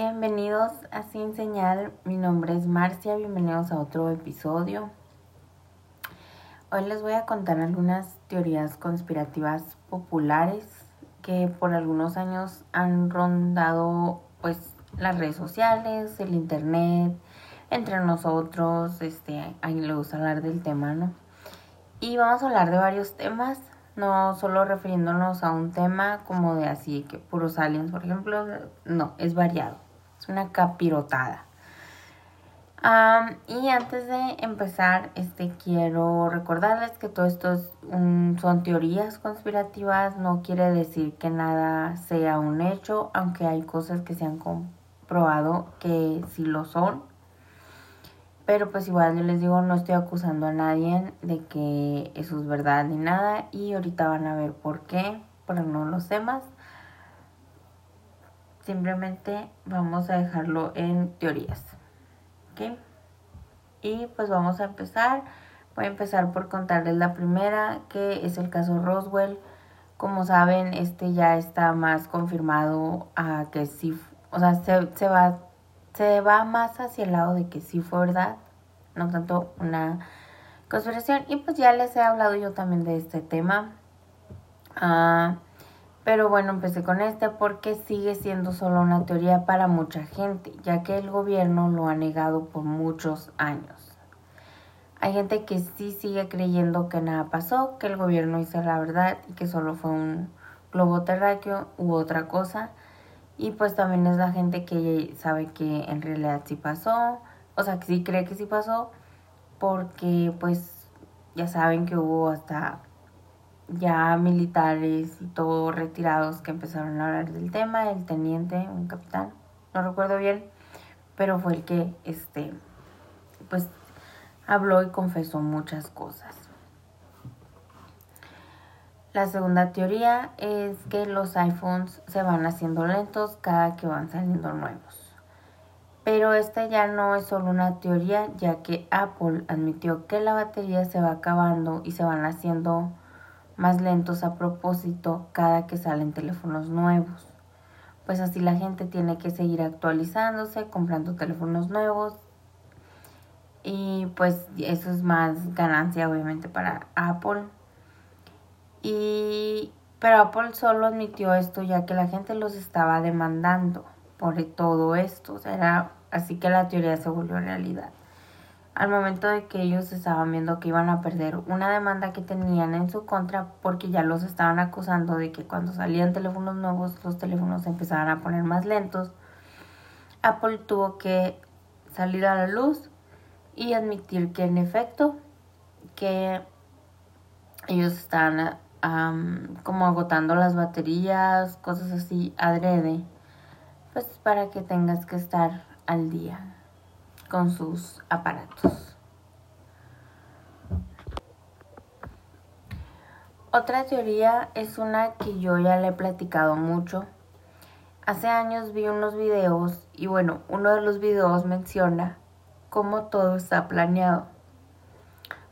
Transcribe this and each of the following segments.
Bienvenidos a Sin Señal, mi nombre es Marcia, bienvenidos a otro episodio. Hoy les voy a contar algunas teorías conspirativas populares que por algunos años han rondado pues las redes sociales, el internet, entre nosotros, este, a le gusta hablar del tema, ¿no? Y vamos a hablar de varios temas, no solo refiriéndonos a un tema como de así, que puros aliens, por ejemplo, no, es variado, es una capirotada. y antes de empezar, este, quiero recordarles que todo esto son teorías conspirativas, no quiere decir que nada sea un hecho, aunque hay cosas que se han comprobado que sí lo son. Pero pues igual yo les digo, no estoy acusando a nadie de que eso es verdad ni nada. Y ahorita van a ver por qué, pero no lo sé más. Simplemente vamos a dejarlo en teorías. ¿Ok? Y pues vamos a empezar. Voy a empezar por contarles la primera, que es el caso Roswell. Como saben, este ya está más confirmado a que sí, o sea, se, va se va más hacia el lado de que sí fue verdad, no tanto una conspiración. Y pues ya les he hablado yo también de este tema. Ah, pero bueno, empecé con este porque sigue siendo solo una teoría para mucha gente, ya que el gobierno lo ha negado por muchos años. Hay gente que sí sigue creyendo que nada pasó, que el gobierno hizo la verdad y que solo fue un globo terráqueo u otra cosa. Y pues también es la gente que sabe que en realidad sí pasó, o sea, que sí cree que sí pasó, porque pues ya saben que hubo hasta ya militares y todo retirados que empezaron a hablar del tema, el teniente, un capitán, no recuerdo bien, pero fue el que este pues habló y confesó muchas cosas. La segunda teoría es que los iPhones se van haciendo lentos cada que van saliendo nuevos. Pero esta ya no es solo una teoría, ya que Apple admitió que la batería se va acabando y se van haciendo más lentos a propósito cada que salen teléfonos nuevos. Pues así la gente tiene que seguir actualizándose, comprando teléfonos nuevos. Y pues eso es más ganancia obviamente para Apple y, pero Apple solo admitió esto ya que la gente los estaba demandando por todo esto. Era así que la teoría se volvió realidad. Al momento de que ellos estaban viendo que iban a perder una demanda que tenían en su contra porque ya los estaban acusando de que cuando salían teléfonos nuevos los teléfonos se empezaban a poner más lentos, Apple tuvo que salir a la luz y admitir que en efecto que ellos estaban como agotando las baterías, cosas así, adrede, pues para que tengas que estar al día con sus aparatos. Otra teoría es una que yo ya le he platicado mucho. Hace años vi unos videos y bueno, uno de los videos menciona cómo todo está planeado.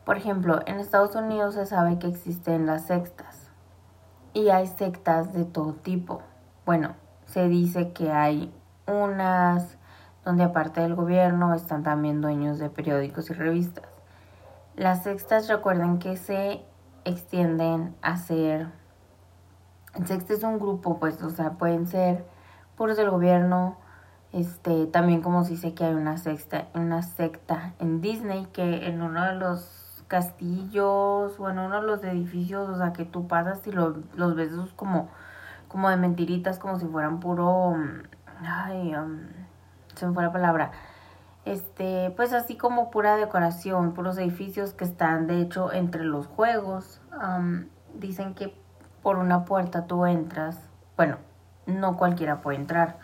Por ejemplo, en Estados Unidos se sabe que existen las sectas y hay sectas de todo tipo. Bueno, se dice que hay unas donde aparte del gobierno están también dueños de periódicos y revistas. Las sectas recuerden que se extienden a ser... El sexta es un grupo, pues, o sea, pueden ser puros del gobierno, este, también como si sé que hay una secta, una secta en Disney que en uno de los castillos, bueno, uno de los edificios, o sea, que tú pasas y los ves como, como de mentiritas, como si fueran puro, ay, um, se me fue la palabra, este, pues así como pura decoración, puros edificios que están, de hecho, entre los juegos, dicen que por una puerta tú entras, bueno, no cualquiera puede entrar,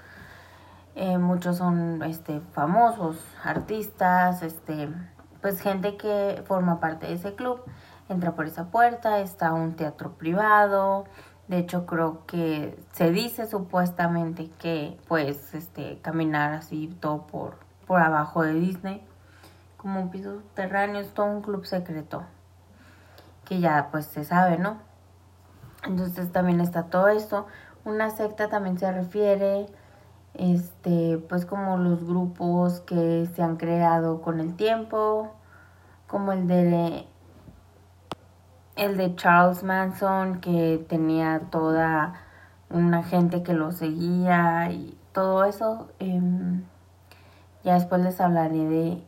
eh, muchos son, este, famosos, artistas, este, pues gente que forma parte de ese club entra por esa puerta, está un teatro privado, de hecho creo que se dice supuestamente que pues este caminar así todo por por abajo de Disney como un piso subterráneo es todo un club secreto que ya pues se sabe, ¿no? Entonces también está todo esto. Una secta también se refiere este, pues como los grupos que se han creado con el tiempo, como el de el de Charles Manson que tenía toda una gente que lo seguía y todo eso. Em, ya después les hablaré de,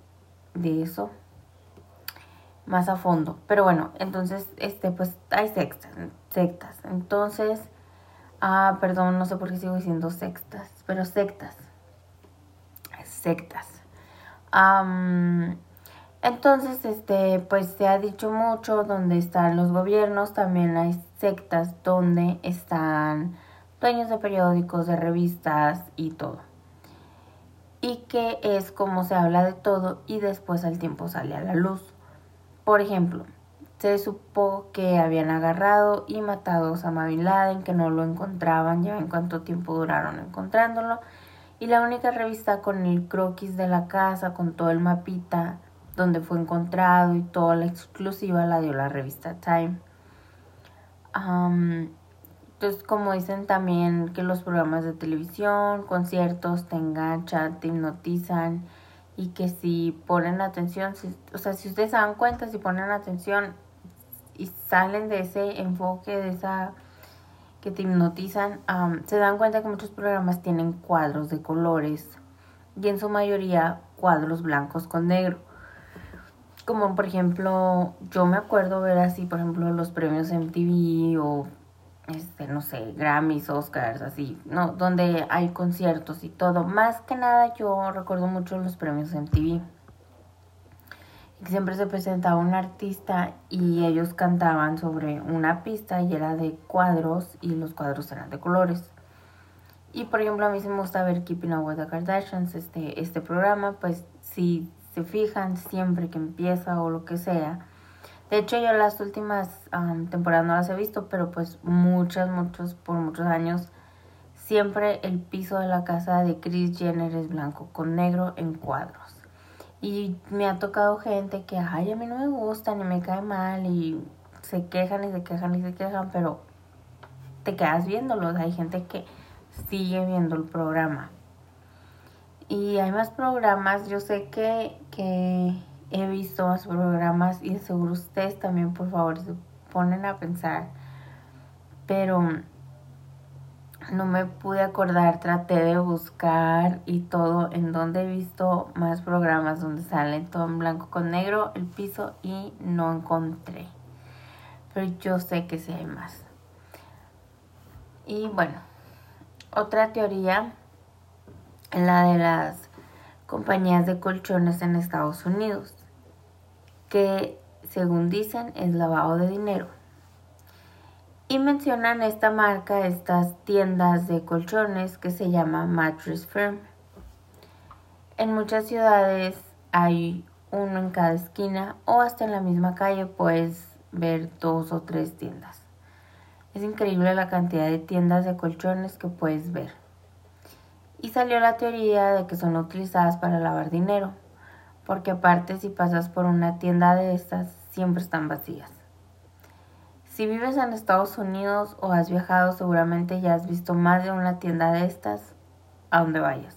de eso más a fondo. Pero bueno, entonces, este, pues hay sectas. sectas. Entonces, ah, perdón, no sé por qué sigo diciendo sectas, pero sectas. Sectas. Entonces, este, pues se ha dicho mucho donde están los gobiernos, también hay sectas donde están dueños de periódicos, de revistas y todo. Y que es como se habla de todo y después al tiempo sale a la luz. Por ejemplo, se supo que habían agarrado y matado a Osama Laden, que no lo encontraban, ya en cuánto tiempo duraron encontrándolo. Y la única revista con el croquis de la casa, con todo el mapita donde fue encontrado y toda la exclusiva la dio la revista Time. entonces, como dicen también que los programas de televisión, conciertos te enganchan, te hipnotizan y que si ponen atención, o sea, si ustedes se dan cuenta, si ponen atención y salen de ese enfoque, de esa que te hipnotizan, se dan cuenta que muchos programas tienen cuadros de colores y en su mayoría cuadros blancos con negro. Como por ejemplo, yo me acuerdo ver así, por ejemplo, los premios MTV o este, no sé, Grammys, Oscars, así, ¿no? Donde hay conciertos y todo. Más que nada yo recuerdo mucho los premios en TV. Siempre se presentaba un artista y ellos cantaban sobre una pista y era de cuadros y los cuadros eran de colores. Y por ejemplo a mí se me gusta ver Keeping Up with the Kardashians, este, este programa, pues si se fijan siempre que empieza o lo que sea, de hecho, yo las últimas temporadas no las he visto, pero pues muchas, muchos, por muchos años, siempre el piso de la casa de Chris Jenner es blanco con negro en cuadros. Y me ha tocado gente que, ay, a mí no me gusta, ni me cae mal, y se quejan y se quejan y se quejan, pero te quedas viéndolos. Hay gente que sigue viendo el programa. Y hay más programas, yo sé que, que he visto más programas y seguro ustedes también por favor se ponen a pensar pero no me pude acordar, traté de buscar y todo en donde he visto más programas donde salen todo en blanco con negro el piso y no encontré. Pero yo sé que sí hay más. Y bueno, otra teoría, la de las compañías de colchones en Estados Unidos que según dicen es lavado de dinero. Y mencionan esta marca, estas tiendas de colchones que se llama Mattress Firm. En muchas ciudades hay uno en cada esquina o hasta en la misma calle puedes ver dos o tres tiendas. Es increíble la cantidad de tiendas de colchones que puedes ver. Y salió la teoría de que son utilizadas para lavar dinero porque aparte si pasas por una tienda de estas, siempre están vacías. Si vives en Estados Unidos o has viajado, seguramente ya has visto más de una tienda de estas a donde vayas.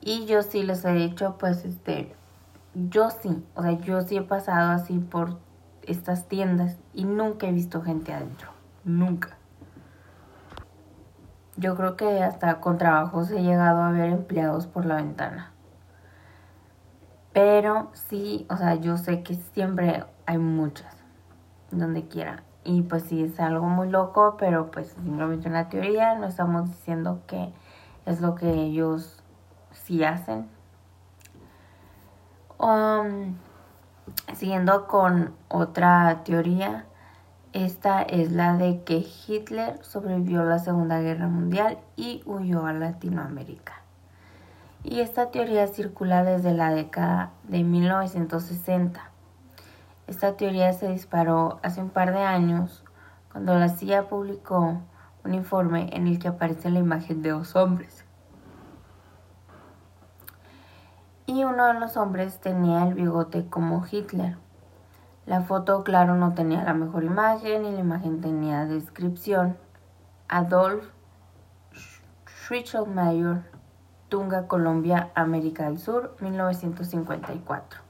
Y yo sí les he dicho, pues este, yo sí, o sea, yo sí he pasado así por estas tiendas y nunca he visto gente adentro, nunca. Yo creo que hasta con trabajos he llegado a ver empleados por la ventana. Pero sí, o sea, yo sé que siempre hay muchas, donde quiera. Y pues sí, es algo muy loco, pero pues simplemente una teoría, no estamos diciendo que es lo que ellos sí hacen. Um, siguiendo con otra teoría, esta es la de que Hitler sobrevivió a la Segunda Guerra Mundial y huyó a Latinoamérica y esta teoría circula desde la década de 1960. Esta teoría se disparó hace un par de años cuando la CIA publicó un informe en el que aparece la imagen de dos hombres. Y uno de los hombres tenía el bigote como Hitler. La foto, claro, no tenía la mejor imagen y la imagen tenía descripción. Adolf Schrichtelmeier Tunga, Colombia, América del Sur, 1954.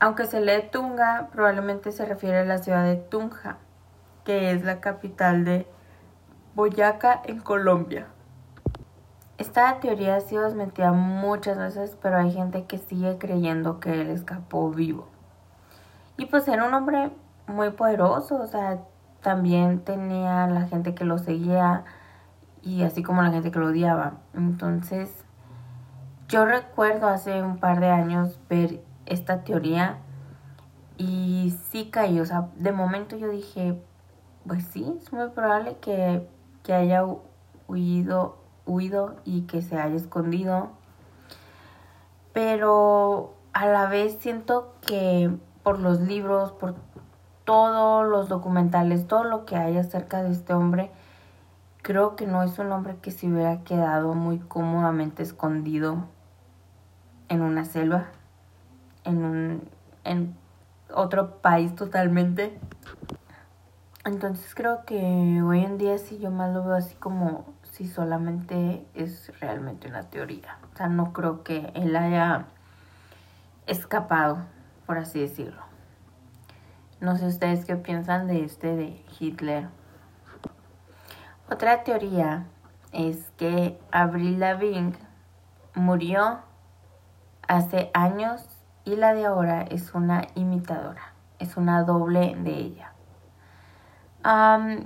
Aunque se lee Tunga, probablemente se refiere a la ciudad de Tunja, que es la capital de Boyacá en Colombia. Esta teoría ha sido desmentida muchas veces, pero hay gente que sigue creyendo que él escapó vivo. Y pues era un hombre muy poderoso, o sea, también tenía la gente que lo seguía y así como la gente que lo odiaba. Entonces, yo recuerdo hace un par de años ver esta teoría y sí caí, o sea, de momento yo dije, pues sí, es muy probable que, haya huido, huido y que se haya escondido. Pero a la vez siento que por los libros, por todos los documentales, todo lo que hay acerca de este hombre, creo que no es un hombre que se hubiera quedado muy cómodamente escondido en una selva, en un en otro país totalmente. Entonces creo que hoy en día sí yo más lo veo así como si solamente es realmente una teoría. O sea, no creo que él haya escapado, por así decirlo. No sé ustedes qué piensan de este de Hitler. Otra teoría es que Avril Lavigne murió hace años y la de ahora es una imitadora, es una doble de ella.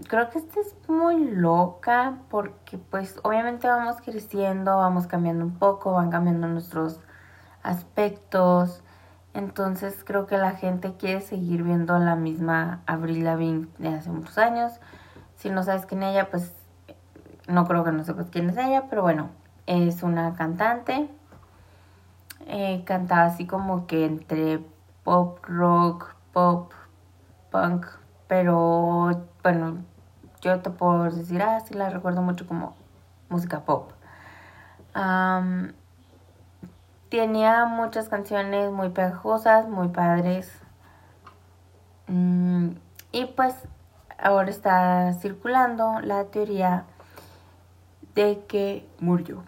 creo que esta es muy loca porque pues obviamente vamos creciendo, vamos cambiando un poco, van cambiando nuestros aspectos. Entonces creo que la gente quiere seguir viendo la misma Avril Lavigne de hace muchos años si no sabes quién es ella, pues no creo que no sepas quién es ella, pero bueno, es una cantante. Eh, cantaba así como que entre pop, rock, pop, punk, pero bueno, yo te puedo decir, ah, sí la recuerdo mucho como música pop. Tenía muchas canciones muy pegajosas, muy padres. Mm, y pues ahora está circulando la teoría de que murió.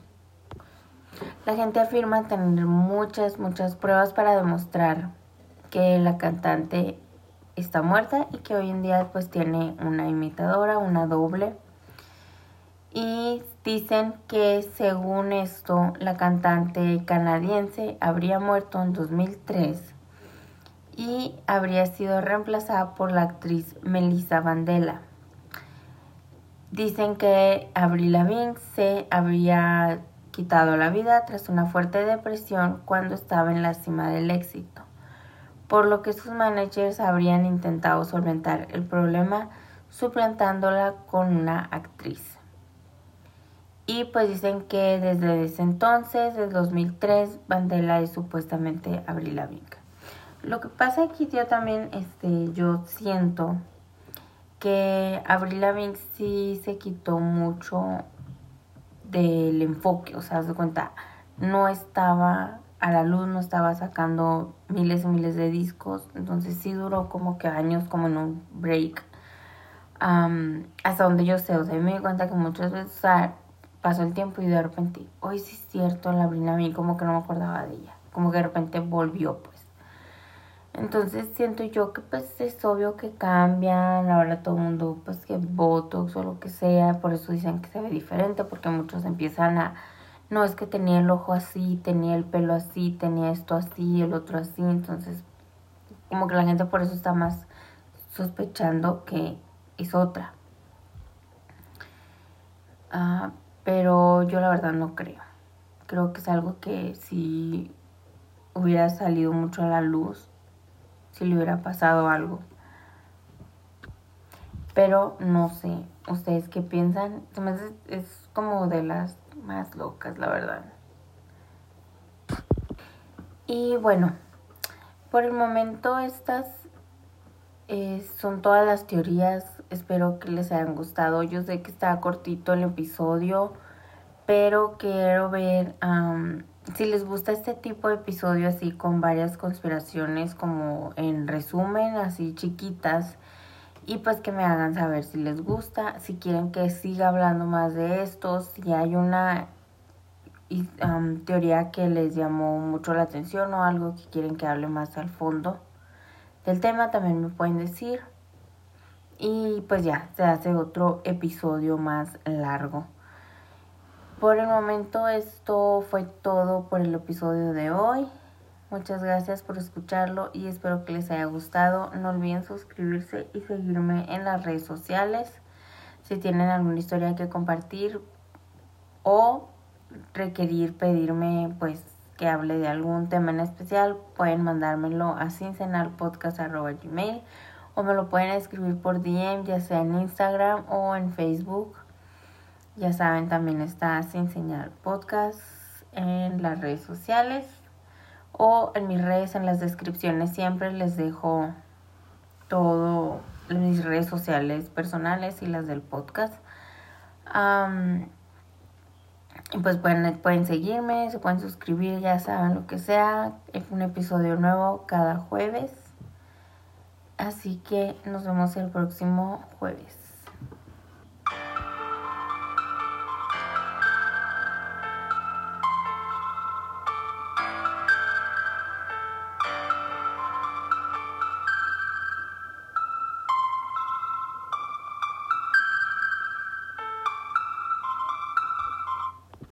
La gente afirma tener muchas, muchas pruebas para demostrar que la cantante está muerta y que hoy en día pues tiene una imitadora, una doble. Y dicen que según esto la cantante canadiense habría muerto en 2003 y habría sido reemplazada por la actriz Melissa Vandela. Dicen que Avril Lavigne se habría quitado la vida tras una fuerte depresión cuando estaba en la cima del éxito, por lo que sus managers habrían intentado solventar el problema suplantándola con una actriz. Y pues dicen que desde ese entonces, desde 2003, Vandela es supuestamente Avril Lavigne. Lo que pasa aquí yo también, este, yo siento que Avril Lavigne sí se quitó mucho del enfoque, o sea, de cuenta, no estaba a la luz, no estaba sacando miles y miles de discos, entonces sí duró como que años como en un break, hasta donde yo sé, o sea, me di cuenta que muchas veces, pasó el tiempo y de repente, hoy sí es cierto, la Avril Lavigne como que no me acordaba de ella, como que de repente volvió, pues. Entonces siento yo que pues es obvio que cambian, ahora todo el mundo pues que Botox o lo que sea, por eso dicen que se ve diferente, porque muchos empiezan a, no es que tenía el ojo así, tenía el pelo así, tenía esto así, el otro así, entonces como que la gente por eso está más sospechando que es otra. Ah, pero yo la verdad no creo. Creo que es algo que si hubiera salido mucho a la luz, si le hubiera pasado algo. Pero no sé, ¿ustedes qué piensan? Es como de las más locas, la verdad. Y bueno, por el momento estas eh, son todas las teorías. Espero que les hayan gustado. Yo sé que está cortito el episodio, pero quiero ver si les gusta este tipo de episodio así con varias conspiraciones como en resumen, así chiquitas, y pues que me hagan saber si les gusta, si quieren que siga hablando más de esto, si hay una teoría que les llamó mucho la atención o algo que quieren que hable más al fondo del tema, también me pueden decir. Y pues ya, se hace otro episodio más largo. Por el momento esto fue todo por el episodio de hoy. Muchas gracias por escucharlo y espero que les haya gustado. No olviden suscribirse y seguirme en las redes sociales. Si tienen alguna historia que compartir o requerir pedirme pues que hable de algún tema en especial, pueden mandármelo a cincenalpodcast.gmail o me lo pueden escribir por DM, ya sea en Instagram o en Facebook. Ya saben, también está Sin Señal Podcast en las redes sociales o en mis redes, en las descripciones. Siempre les dejo todo, mis redes sociales personales y las del podcast. y pues pueden, pueden seguirme, se pueden suscribir, ya saben lo que sea. Es un episodio nuevo cada jueves. Así que nos vemos el próximo jueves.